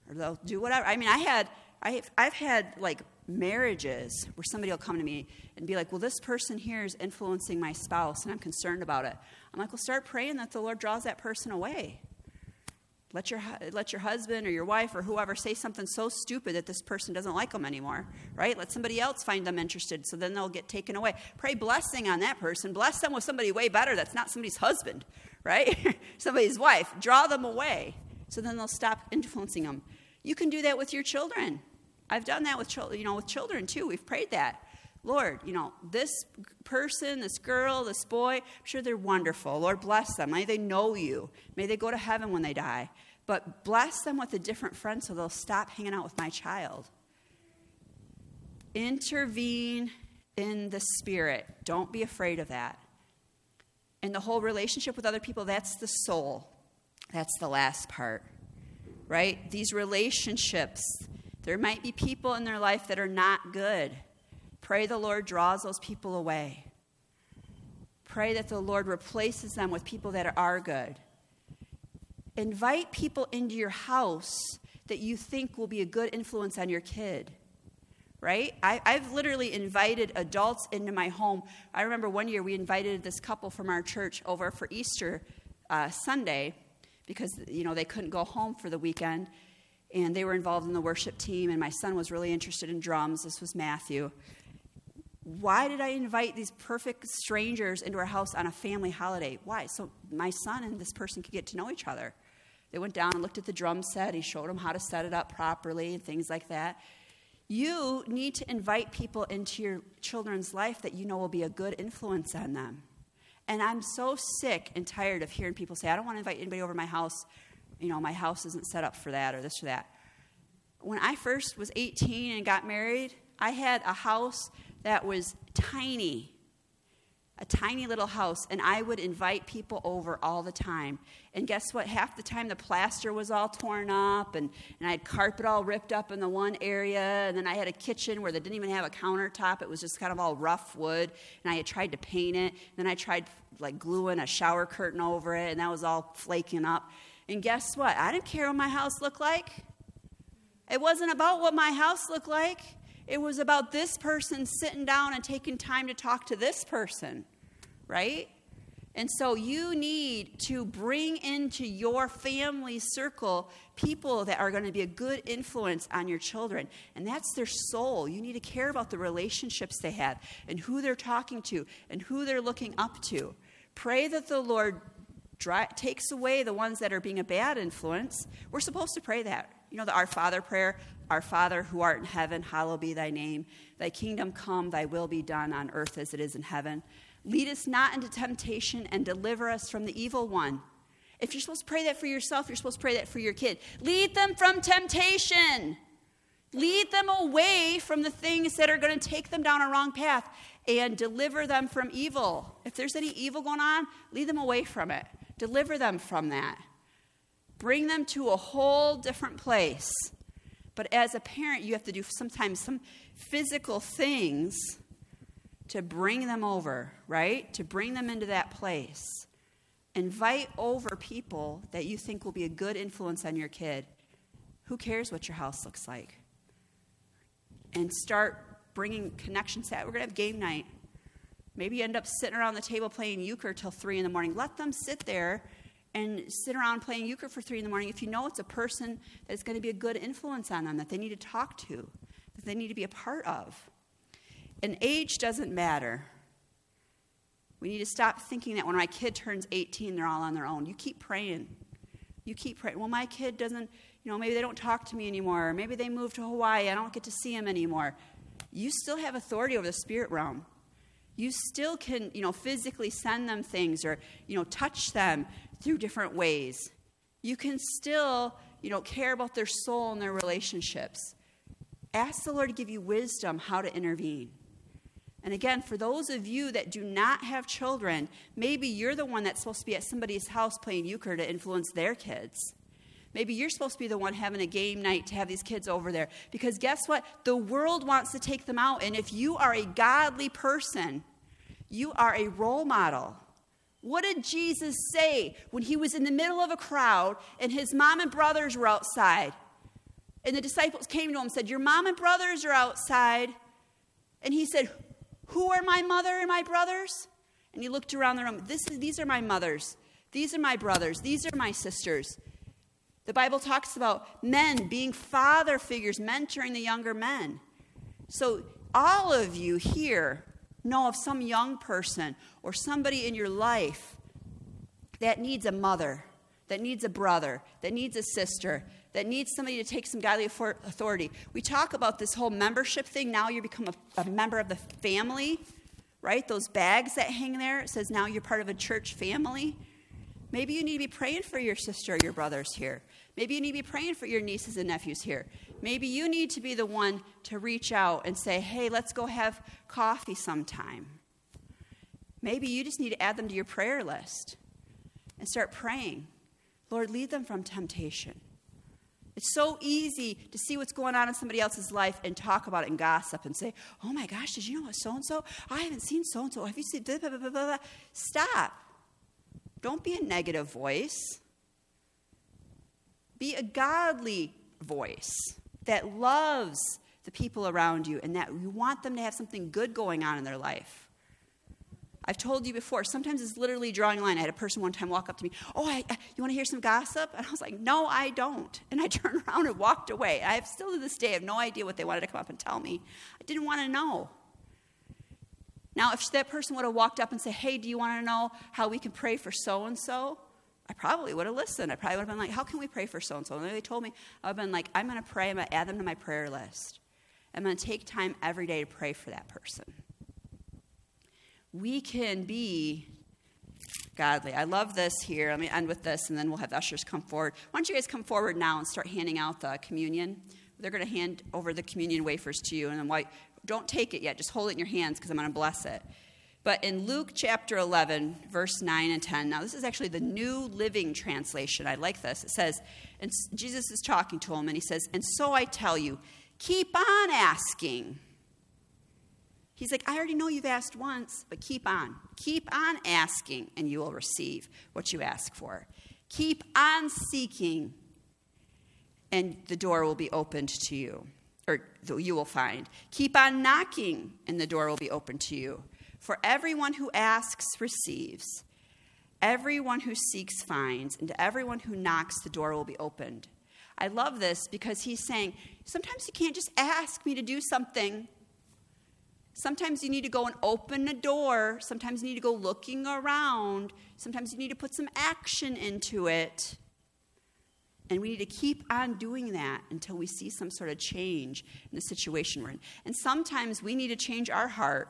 or they'll do whatever. I mean, I had, I've, I've had like marriages where somebody will come to me and be like, well, this person here is influencing my spouse and I'm concerned about it. I'm like, well, start praying that the Lord draws that person away. Let your, let your husband or your wife or whoever say something so stupid that this person doesn't like them anymore, right? Let somebody else find them interested so then they'll get taken away. Pray blessing on that person. Bless them with somebody way better that's not somebody's husband, right? [laughs] somebody's wife. Draw them away so then they'll stop influencing them. You can do that with your children. I've done that with children, you know, with children too. We've prayed that. Lord, you know, this person, this girl, this boy, I'm sure they're wonderful. Lord, bless them. May they know you. May they go to heaven when they die. But bless them with a different friend so they'll stop hanging out with my child. Intervene in the spirit. Don't be afraid of that. And the whole relationship with other people, that's the soul. That's the last part right? These relationships. There might be people in their life that are not good. Pray the Lord draws those people away. Pray that the Lord replaces them with people that are good. Invite people into your house that you think will be a good influence on your kid right? I, have literally invited adults into my home. I remember one year we invited this couple from our church over for Easter uh, Sunday, because you know they couldn't go home for the weekend and they were involved in the worship team and my son was really interested in drums. This was matthew. Why did i invite these perfect strangers into our house on a family holiday? Why? So my son and this person could get to know each other they went down and looked at the drum set he showed them how to set it up properly and things like that you need to invite people into your children's life that you know will be a good influence on them and I'm so sick and tired of hearing people say, I don't want to invite anybody over my house. You know, my house isn't set up for that or this or that. When I first was 18 and got married, I had a house that was tiny a tiny little house, and I would invite people over all the time. And guess what? Half the time the plaster was all torn up, and, and I had carpet all ripped up in the one area, and then I had a kitchen where they didn't even have a countertop. It was just kind of all rough wood, and I had tried to paint it. Then I tried like gluing a shower curtain over it, and that was all flaking up. And guess what? I didn't care what my house looked like. It wasn't about what my house looked like. It was about this person sitting down and taking time to talk to this person, right? And so you need to bring into your family circle people that are going to be a good influence on your children. And that's their soul. You need to care about the relationships they have and who they're talking to and who they're looking up to. Pray that the Lord dry, takes away the ones that are being a bad influence. We're supposed to pray that. You know, the Our Father prayer Our Father who art in heaven, hallowed be thy name. Thy kingdom come, thy will be done on earth as it is in heaven. Lead us not into temptation and deliver us from the evil one. If you're supposed to pray that for yourself, you're supposed to pray that for your kid. Lead them from temptation. Lead them away from the things that are going to take them down a wrong path and deliver them from evil. If there's any evil going on, lead them away from it. Deliver them from that. Bring them to a whole different place. But as a parent, you have to do sometimes some physical things to bring them over, right? To bring them into that place. Invite over people that you think will be a good influence on your kid. Who cares what your house looks like? And start bringing connections to that. We're going to have game night. Maybe you end up sitting around the table playing euchre till 3 in the morning. Let them sit there and sit around playing euchre for 3 in the morning if you know it's a person that's going to be a good influence on them, that they need to talk to, that they need to be a part of. And age doesn't matter. We need to stop thinking that when my kid turns 18, they're all on their own. You keep praying. You keep praying. Well, my kid doesn't, you know, maybe they don't talk to me anymore. Or maybe they moved to Hawaii. I don't get to see them anymore. You still have authority over the spirit realm you still can, you know, physically send them things or, you know, touch them through different ways. You can still, you know, care about their soul and their relationships. Ask the Lord to give you wisdom how to intervene. And again, for those of you that do not have children, maybe you're the one that's supposed to be at somebody's house playing euchre to influence their kids. Maybe you're supposed to be the one having a game night to have these kids over there. Because guess what? The world wants to take them out. And if you are a godly person, you are a role model. What did Jesus say when he was in the middle of a crowd and his mom and brothers were outside? And the disciples came to him and said, Your mom and brothers are outside. And he said, Who are my mother and my brothers? And he looked around the room. This is, these are my mothers. These are my brothers. These are my sisters. The Bible talks about men being father figures, mentoring the younger men. So, all of you here know of some young person or somebody in your life that needs a mother, that needs a brother, that needs a sister, that needs somebody to take some godly authority. We talk about this whole membership thing. Now you become a, a member of the family, right? Those bags that hang there, it says now you're part of a church family. Maybe you need to be praying for your sister or your brothers here. Maybe you need to be praying for your nieces and nephews here. Maybe you need to be the one to reach out and say, hey, let's go have coffee sometime. Maybe you just need to add them to your prayer list and start praying. Lord, lead them from temptation. It's so easy to see what's going on in somebody else's life and talk about it and gossip and say, oh my gosh, did you know what so and so? I haven't seen so and so. Have you seen blah, blah, blah, blah, Stop. Don't be a negative voice. Be a godly voice that loves the people around you and that you want them to have something good going on in their life. I've told you before, sometimes it's literally drawing a line. I had a person one time walk up to me, Oh, I, you want to hear some gossip? And I was like, No, I don't. And I [laughs] turned around and walked away. I have still to this day have no idea what they wanted to come up and tell me. I didn't want to know. Now, if that person would have walked up and said, Hey, do you want to know how we can pray for so and so? I probably would have listened. I probably would have been like, How can we pray for so and so? And they told me, I've been like, I'm going to pray. I'm going to add them to my prayer list. I'm going to take time every day to pray for that person. We can be godly. I love this here. Let me end with this, and then we'll have ushers come forward. Why don't you guys come forward now and start handing out the communion? They're going to hand over the communion wafers to you, and then while, don't take it yet. Just hold it in your hands because I'm going to bless it. But in Luke chapter 11, verse 9 and 10, now this is actually the New Living Translation. I like this. It says, and Jesus is talking to him, and he says, And so I tell you, keep on asking. He's like, I already know you've asked once, but keep on. Keep on asking, and you will receive what you ask for. Keep on seeking, and the door will be opened to you, or you will find. Keep on knocking, and the door will be opened to you. For everyone who asks receives, everyone who seeks finds, and to everyone who knocks, the door will be opened. I love this because he's saying, sometimes you can't just ask me to do something. Sometimes you need to go and open a door. Sometimes you need to go looking around. Sometimes you need to put some action into it. And we need to keep on doing that until we see some sort of change in the situation we're in. And sometimes we need to change our heart.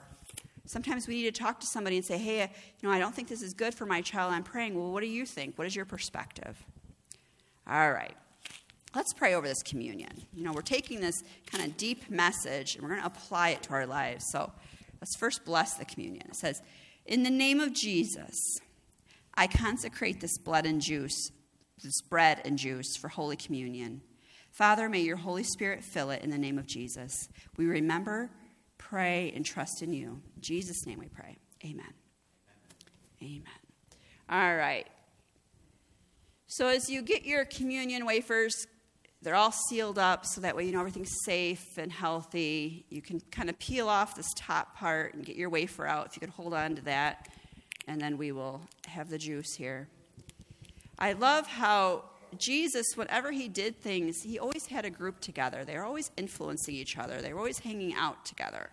Sometimes we need to talk to somebody and say, hey, uh, you know, I don't think this is good for my child. I'm praying. Well, what do you think? What is your perspective? All right. Let's pray over this communion. You know, we're taking this kind of deep message and we're going to apply it to our lives. So let's first bless the communion. It says, In the name of Jesus, I consecrate this blood and juice, this bread and juice for Holy Communion. Father, may your Holy Spirit fill it in the name of Jesus. We remember, pray, and trust in you. In Jesus' name we pray. Amen. Amen. All right. So as you get your communion wafers, they're all sealed up so that way you know everything's safe and healthy. You can kind of peel off this top part and get your wafer out if you could hold on to that. And then we will have the juice here. I love how Jesus, whenever he did things, he always had a group together. They were always influencing each other, they were always hanging out together.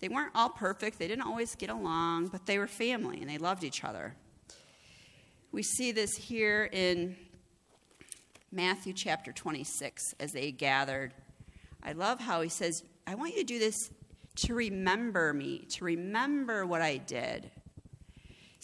They weren't all perfect, they didn't always get along, but they were family and they loved each other. We see this here in Matthew chapter 26 as they gathered. I love how he says, I want you to do this to remember me, to remember what I did.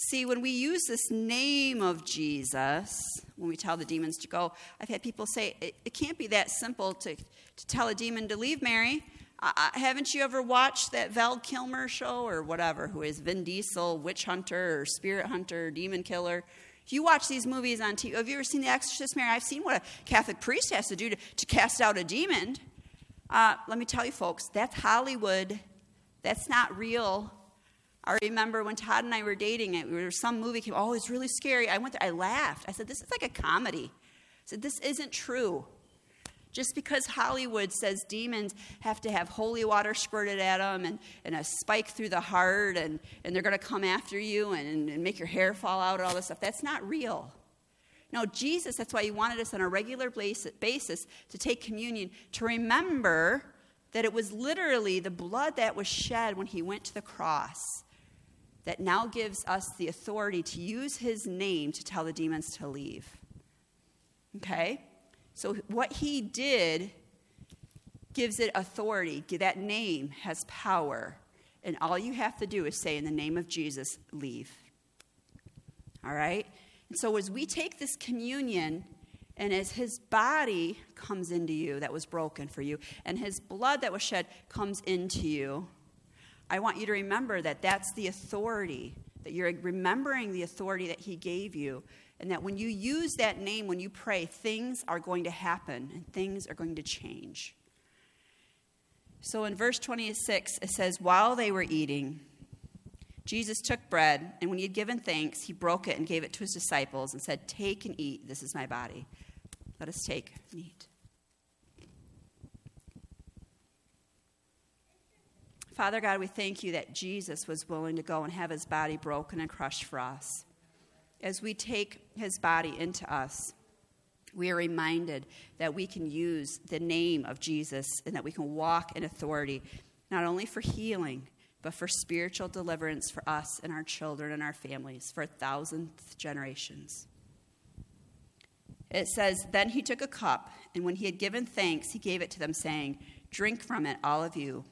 See, when we use this name of Jesus, when we tell the demons to go, I've had people say, it, it can't be that simple to, to tell a demon to leave, Mary. Uh, haven't you ever watched that Val Kilmer show or whatever, who is Vin Diesel, witch hunter or spirit hunter, demon killer? If you watch these movies on TV, have you ever seen The Exorcist, Mary? I've seen what a Catholic priest has to do to, to cast out a demon. Uh, let me tell you, folks, that's Hollywood. That's not real. I remember when Todd and I were dating, it was some movie came. Oh, it's really scary. I went. There, I laughed. I said, "This is like a comedy." I said, "This isn't true." Just because Hollywood says demons have to have holy water squirted at them and, and a spike through the heart and, and they're going to come after you and, and make your hair fall out and all this stuff, that's not real. No, Jesus, that's why he wanted us on a regular basis to take communion, to remember that it was literally the blood that was shed when he went to the cross that now gives us the authority to use his name to tell the demons to leave. Okay? So, what he did gives it authority. That name has power. And all you have to do is say, in the name of Jesus, leave. All right? And so, as we take this communion, and as his body comes into you that was broken for you, and his blood that was shed comes into you, I want you to remember that that's the authority, that you're remembering the authority that he gave you and that when you use that name, when you pray, things are going to happen and things are going to change. So in verse 26, it says, While they were eating, Jesus took bread, and when he had given thanks, he broke it and gave it to his disciples and said, Take and eat, this is my body. Let us take and eat. Father God, we thank you that Jesus was willing to go and have his body broken and crushed for us as we take his body into us, we are reminded that we can use the name of Jesus and that we can walk in authority, not only for healing, but for spiritual deliverance for us and our children and our families for a thousandth generations. It says, Then he took a cup, and when he had given thanks, he gave it to them, saying, Drink from it, all of you.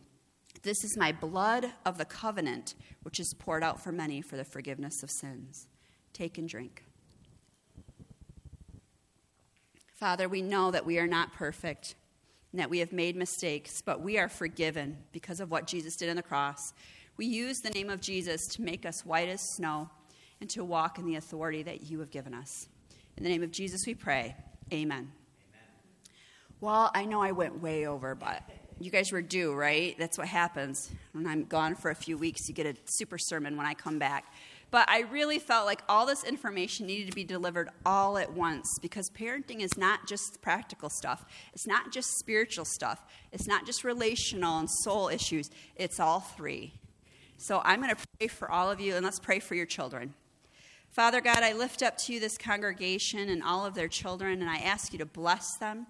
This is my blood of the covenant, which is poured out for many for the forgiveness of sins. Take and drink. Father, we know that we are not perfect. and that we have made mistakes, but we are forgiven because of what Jesus did on the cross. We use the name of Jesus to make us white as snow and to walk in the authority that you have given us. In the name of Jesus, we pray. Amen. Amen. Well, I know I went way over, but you guys were due, right? That's what happens. When I'm gone for a few weeks, you get a super sermon when I come back. But I really felt like all this information needed to be delivered all at once because parenting is not just practical stuff. It's not just spiritual stuff. It's not just relational and soul issues. It's all three. So I'm going to pray for all of you, and let's pray for your children. Father God, I lift up to you this congregation and all of their children, and I ask you to bless them,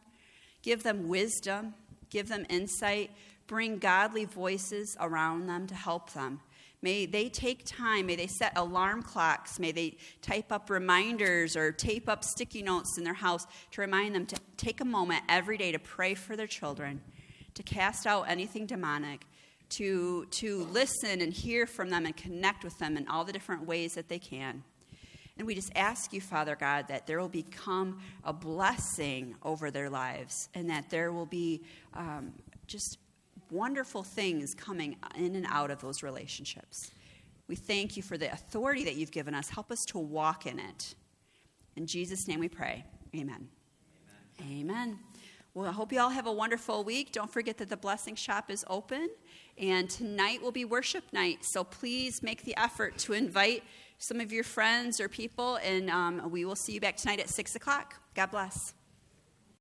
give them wisdom, give them insight, bring godly voices around them to help them. May they take time, may they set alarm clocks, may they type up reminders or tape up sticky notes in their house to remind them to take a moment every day to pray for their children, to cast out anything demonic, to, to listen and hear from them and connect with them in all the different ways that they can. And we just ask you, Father God, that there will become a blessing over their lives and that there will be um, just wonderful things coming in and out of those relationships. We thank you for the authority that you've given us. Help us to walk in it. In Jesus' name we pray. Amen. Amen. Amen. Well, I hope you all have a wonderful week. Don't forget that the Blessing Shop is open, and tonight will be worship night. So please make the effort to invite some of your friends or people, and um, we will see you back tonight at 6 o'clock. God bless.